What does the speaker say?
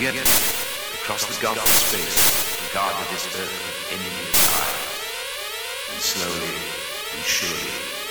Yet, across the gulf of space, regarded this earth with envious eye, And slowly and surely,